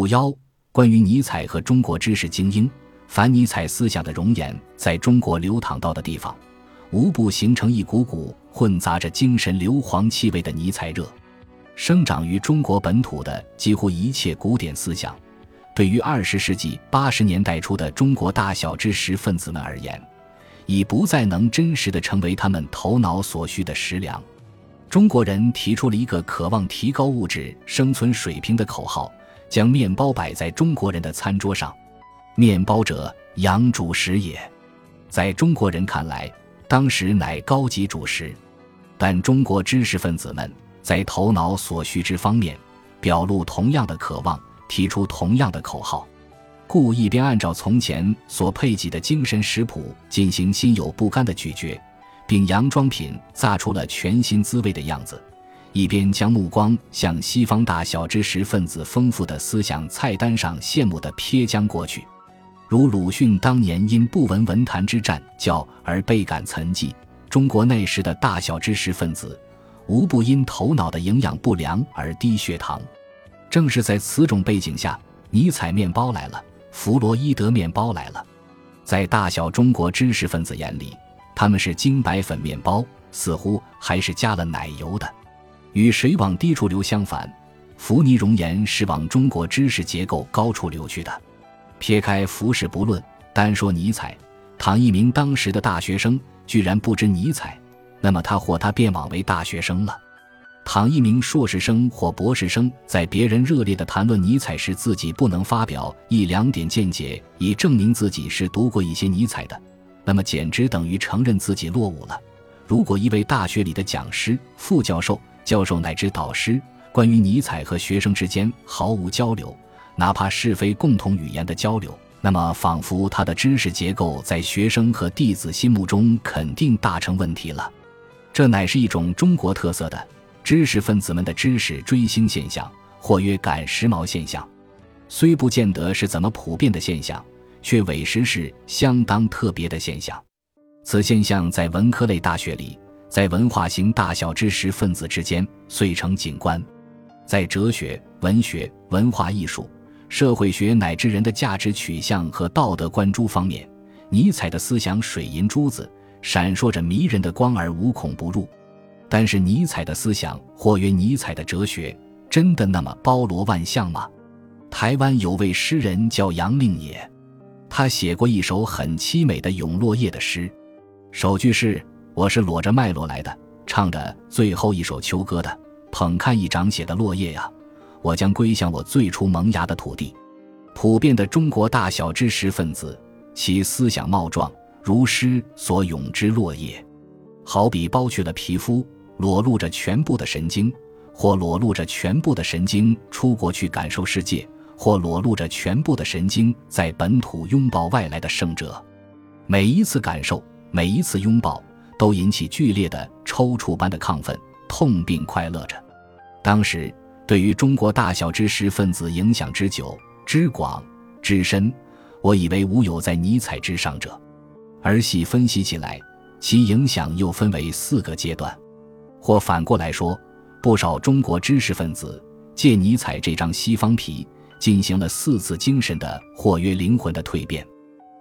五幺，关于尼采和中国知识精英，凡尼采思想的容颜在中国流淌到的地方，无不形成一股股混杂着精神硫磺气味的尼采热。生长于中国本土的几乎一切古典思想，对于二十世纪八十年代初的中国大小知识分子们而言，已不再能真实的成为他们头脑所需的食粮。中国人提出了一个渴望提高物质生存水平的口号。将面包摆在中国人的餐桌上，面包者，养主食也。在中国人看来，当时乃高级主食。但中国知识分子们在头脑所需之方面，表露同样的渴望，提出同样的口号，故一边按照从前所配给的精神食谱进行心有不甘的咀嚼，并佯装品咂出了全新滋味的样子。一边将目光向西方大小知识分子丰富的思想菜单上羡慕地瞥将过去，如鲁迅当年因不闻文坛之战教而倍感岑寂，中国那时的大小知识分子无不因头脑的营养不良而低血糖。正是在此种背景下，尼采面包来了，弗洛伊德面包来了，在大小中国知识分子眼里，他们是精白粉面包，似乎还是加了奶油的。与水往低处流相反，福尼熔岩是往中国知识结构高处流去的。撇开浮世不论，单说尼采，唐一鸣当时的大学生居然不知尼采，那么他或他便枉为大学生了。唐一鸣硕士生或博士生在别人热烈的谈论尼采时，自己不能发表一两点见解以证明自己是读过一些尼采的，那么简直等于承认自己落伍了。如果一位大学里的讲师、副教授，教授乃至导师关于尼采和学生之间毫无交流，哪怕是非共同语言的交流，那么仿佛他的知识结构在学生和弟子心目中肯定大成问题了。这乃是一种中国特色的知识分子们的知识追星现象，或曰赶时髦现象。虽不见得是怎么普遍的现象，却委实是相当特别的现象。此现象在文科类大学里。在文化型大小知识分子之间遂成景观，在哲学、文学、文化艺术、社会学乃至人的价值取向和道德观诸方面，尼采的思想水银珠子，闪烁着迷人的光而无孔不入。但是，尼采的思想或曰尼采的哲学，真的那么包罗万象吗？台湾有位诗人叫杨令野，他写过一首很凄美的咏落叶的诗，首句是。我是裸着脉络来的，唱着最后一首秋歌的。捧看一掌血的落叶呀，我将归向我最初萌芽的土地。普遍的中国大小知识分子，其思想冒撞，如诗所咏之落叶，好比剥去了皮肤，裸露着全部的神经，或裸露着全部的神经出国去感受世界，或裸露着全部的神经在本土拥抱外来的圣者。每一次感受，每一次拥抱。都引起剧烈的抽搐般的亢奋，痛并快乐着。当时对于中国大小知识分子影响之久、之广、之深，我以为无有在尼采之上者。而细分析起来，其影响又分为四个阶段，或反过来说，不少中国知识分子借尼采这张西方皮，进行了四次精神的或曰灵魂的蜕变。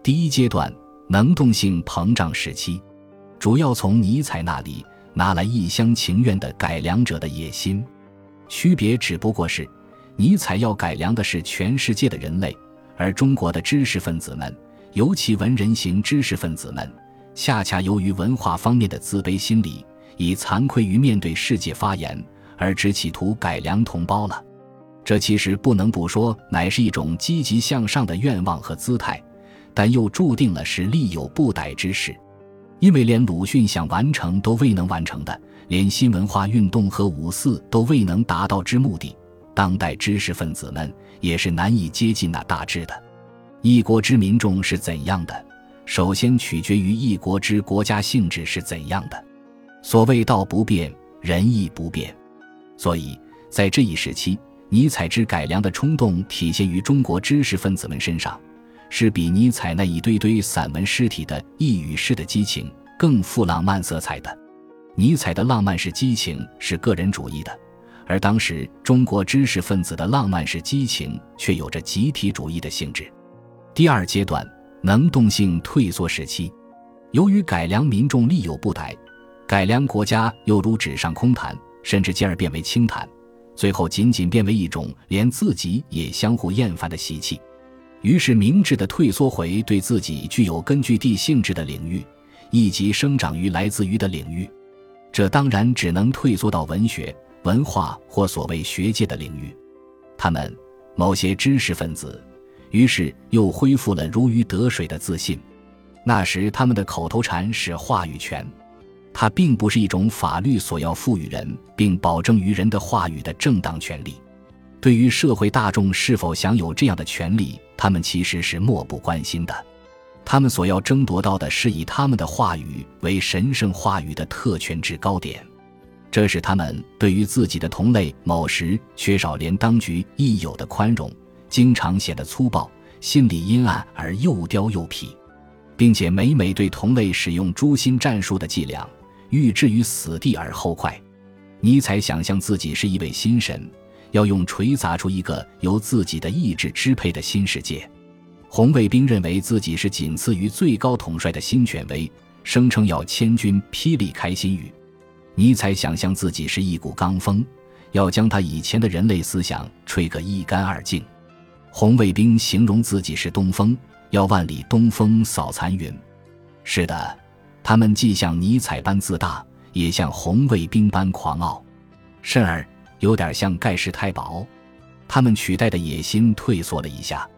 第一阶段，能动性膨胀时期。主要从尼采那里拿来一厢情愿的改良者的野心，区别只不过是，尼采要改良的是全世界的人类，而中国的知识分子们，尤其文人型知识分子们，恰恰由于文化方面的自卑心理，以惭愧于面对世界发言，而只企图改良同胞了。这其实不能不说，乃是一种积极向上的愿望和姿态，但又注定了是力有不逮之势。因为连鲁迅想完成都未能完成的，连新文化运动和五四都未能达到之目的，当代知识分子们也是难以接近那大志的。一国之民众是怎样的，首先取决于一国之国家性质是怎样的。所谓道不变，人亦不变。所以在这一时期，尼采之改良的冲动体现于中国知识分子们身上。是比尼采那一堆堆散文诗体的意语式的激情更富浪漫色彩的。尼采的浪漫式激情是个人主义的，而当时中国知识分子的浪漫式激情却有着集体主义的性质。第二阶段，能动性退缩时期，由于改良民众力有不逮，改良国家又如纸上空谈，甚至进而变为轻谈，最后仅仅变为一种连自己也相互厌烦的习气。于是，明智的退缩回对自己具有根据地性质的领域，以及生长于来自于的领域。这当然只能退缩到文学。文化或所谓学界的领域，他们某些知识分子，于是又恢复了如鱼得水的自信。那时他们的口头禅是话语权，它并不是一种法律所要赋予人并保证于人的话语的正当权利。对于社会大众是否享有这样的权利，他们其实是漠不关心的。他们所要争夺到的是以他们的话语为神圣话语的特权制高点。这使他们对于自己的同类某时缺少连当局亦有的宽容，经常显得粗暴，心理阴暗而又刁又痞，并且每每对同类使用诛心战术的伎俩，欲置于死地而后快。尼采想象自己是一位新神，要用锤砸出一个由自己的意志支配的新世界。红卫兵认为自己是仅次于最高统帅的新权威，声称要千军霹雳开新语。尼采想象自己是一股罡风，要将他以前的人类思想吹个一干二净。红卫兵形容自己是东风，要万里东风扫残云。是的，他们既像尼采般自大，也像红卫兵般狂傲，甚而有点像盖世太保。他们取代的野心退缩了一下，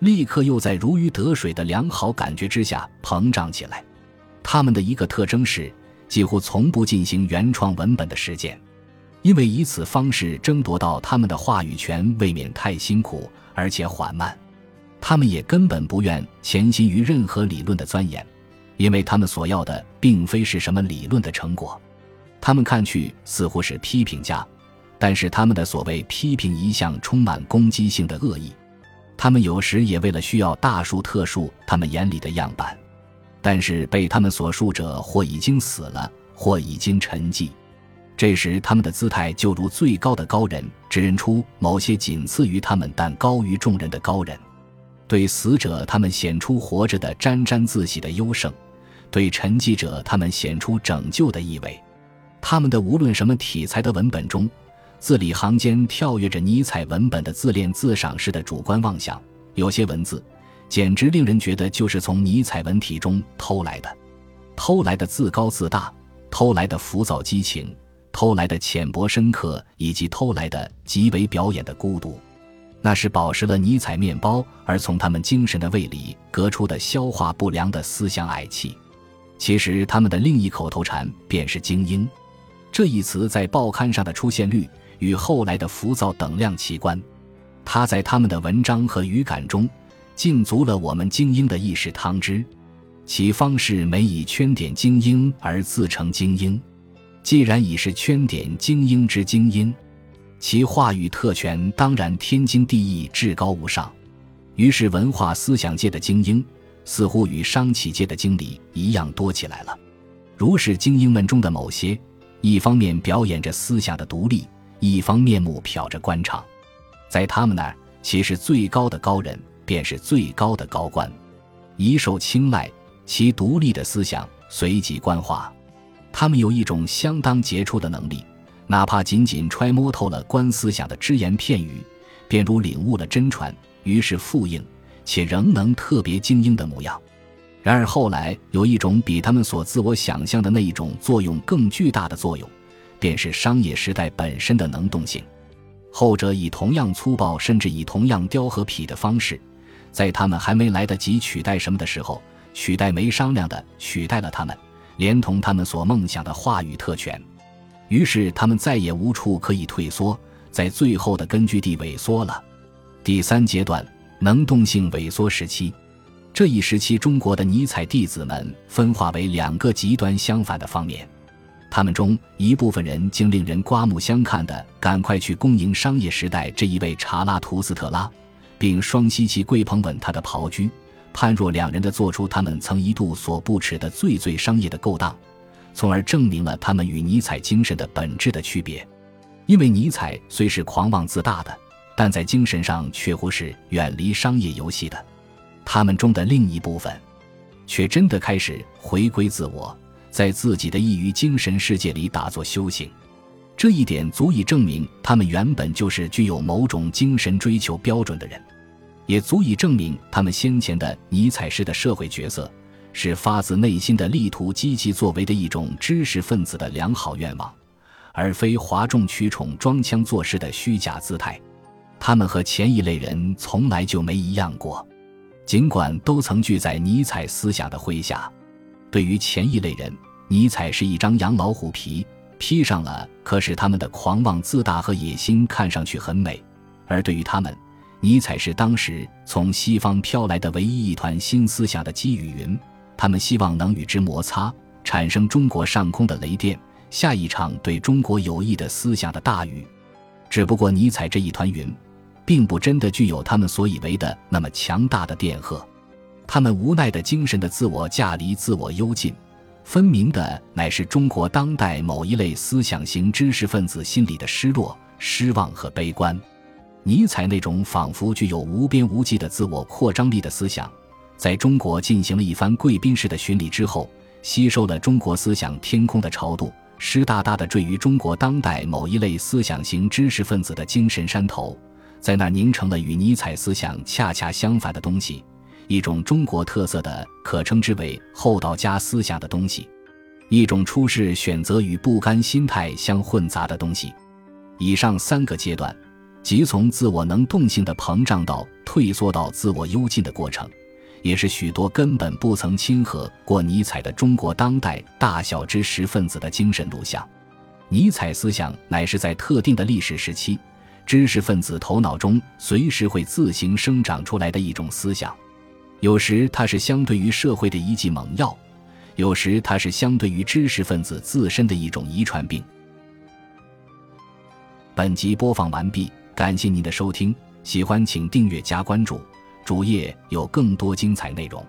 立刻又在如鱼得水的良好感觉之下膨胀起来。他们的一个特征是。几乎从不进行原创文本的实践，因为以此方式争夺到他们的话语权未免太辛苦而且缓慢。他们也根本不愿潜心于任何理论的钻研，因为他们所要的并非是什么理论的成果。他们看去似乎是批评家，但是他们的所谓批评一向充满攻击性的恶意。他们有时也为了需要大数特数他们眼里的样板。但是被他们所述者或已经死了，或已经沉寂。这时他们的姿态就如最高的高人，指认出某些仅次于他们但高于众人的高人。对死者，他们显出活着的沾沾自喜的优胜；对沉寂者，他们显出拯救的意味。他们的无论什么题材的文本中，字里行间跳跃着尼采文本的自恋自赏式的主观妄想。有些文字。简直令人觉得就是从尼采文体中偷来的，偷来的自高自大，偷来的浮躁激情，偷来的浅薄深刻，以及偷来的极为表演的孤独。那是饱食了尼采面包而从他们精神的胃里隔出的消化不良的思想矮气。其实他们的另一口头禅便是“精英”这一词在报刊上的出现率与后来的浮躁等量齐观。他在他们的文章和语感中。浸足了我们精英的意识汤汁，其方式每以圈点精英而自成精英。既然已是圈点精英之精英，其话语特权当然天经地义、至高无上。于是，文化思想界的精英似乎与商企界的经理一样多起来了。如是精英们中的某些，一方面表演着思想的独立，一方面目瞟着官场，在他们那儿，其实最高的高人。便是最高的高官，一受青睐，其独立的思想随即官化。他们有一种相当杰出的能力，哪怕仅仅揣摩透了官思想的只言片语，便如领悟了真传，于是复应，且仍能特别精英的模样。然而后来有一种比他们所自我想象的那一种作用更巨大的作用，便是商业时代本身的能动性。后者以同样粗暴，甚至以同样刁和痞的方式。在他们还没来得及取代什么的时候，取代没商量的取代了他们，连同他们所梦想的话语特权。于是他们再也无处可以退缩，在最后的根据地萎缩了。第三阶段，能动性萎缩时期。这一时期，中国的尼采弟子们分化为两个极端相反的方面。他们中一部分人竟令人刮目相看的赶快去恭迎商业时代这一位查拉图斯特拉。并双膝其跪捧吻他的袍裾，判若两人的做出他们曾一度所不耻的最最商业的勾当，从而证明了他们与尼采精神的本质的区别。因为尼采虽是狂妄自大的，但在精神上却乎是远离商业游戏的。他们中的另一部分，却真的开始回归自我，在自己的异于精神世界里打坐修行。这一点足以证明他们原本就是具有某种精神追求标准的人，也足以证明他们先前的尼采式的社会角色是发自内心的力图积极作为的一种知识分子的良好愿望，而非哗众取宠、装腔作势的虚假姿态。他们和前一类人从来就没一样过，尽管都曾聚在尼采思想的麾下。对于前一类人，尼采是一张羊老虎皮。披上了，可使他们的狂妄自大和野心看上去很美；而对于他们，尼采是当时从西方飘来的唯一一团新思想的积雨云。他们希望能与之摩擦，产生中国上空的雷电，下一场对中国有益的思想的大雨。只不过，尼采这一团云，并不真的具有他们所以为的那么强大的电荷。他们无奈的精神的自我驾离自我幽禁。分明的乃是中国当代某一类思想型知识分子心里的失落、失望和悲观。尼采那种仿佛具有无边无际的自我扩张力的思想，在中国进行了一番贵宾式的巡礼之后，吸收了中国思想天空的潮度，湿哒哒的坠于中国当代某一类思想型知识分子的精神山头，在那凝成了与尼采思想恰恰相反的东西。一种中国特色的可称之为厚道家思想的东西，一种出世选择与不甘心态相混杂的东西。以上三个阶段，即从自我能动性的膨胀到退缩到自我幽禁的过程，也是许多根本不曾亲和过尼采的中国当代大小知识分子的精神录像。尼采思想乃是在特定的历史时期，知识分子头脑中随时会自行生长出来的一种思想。有时它是相对于社会的一剂猛药，有时它是相对于知识分子自身的一种遗传病。本集播放完毕，感谢您的收听，喜欢请订阅加关注，主页有更多精彩内容。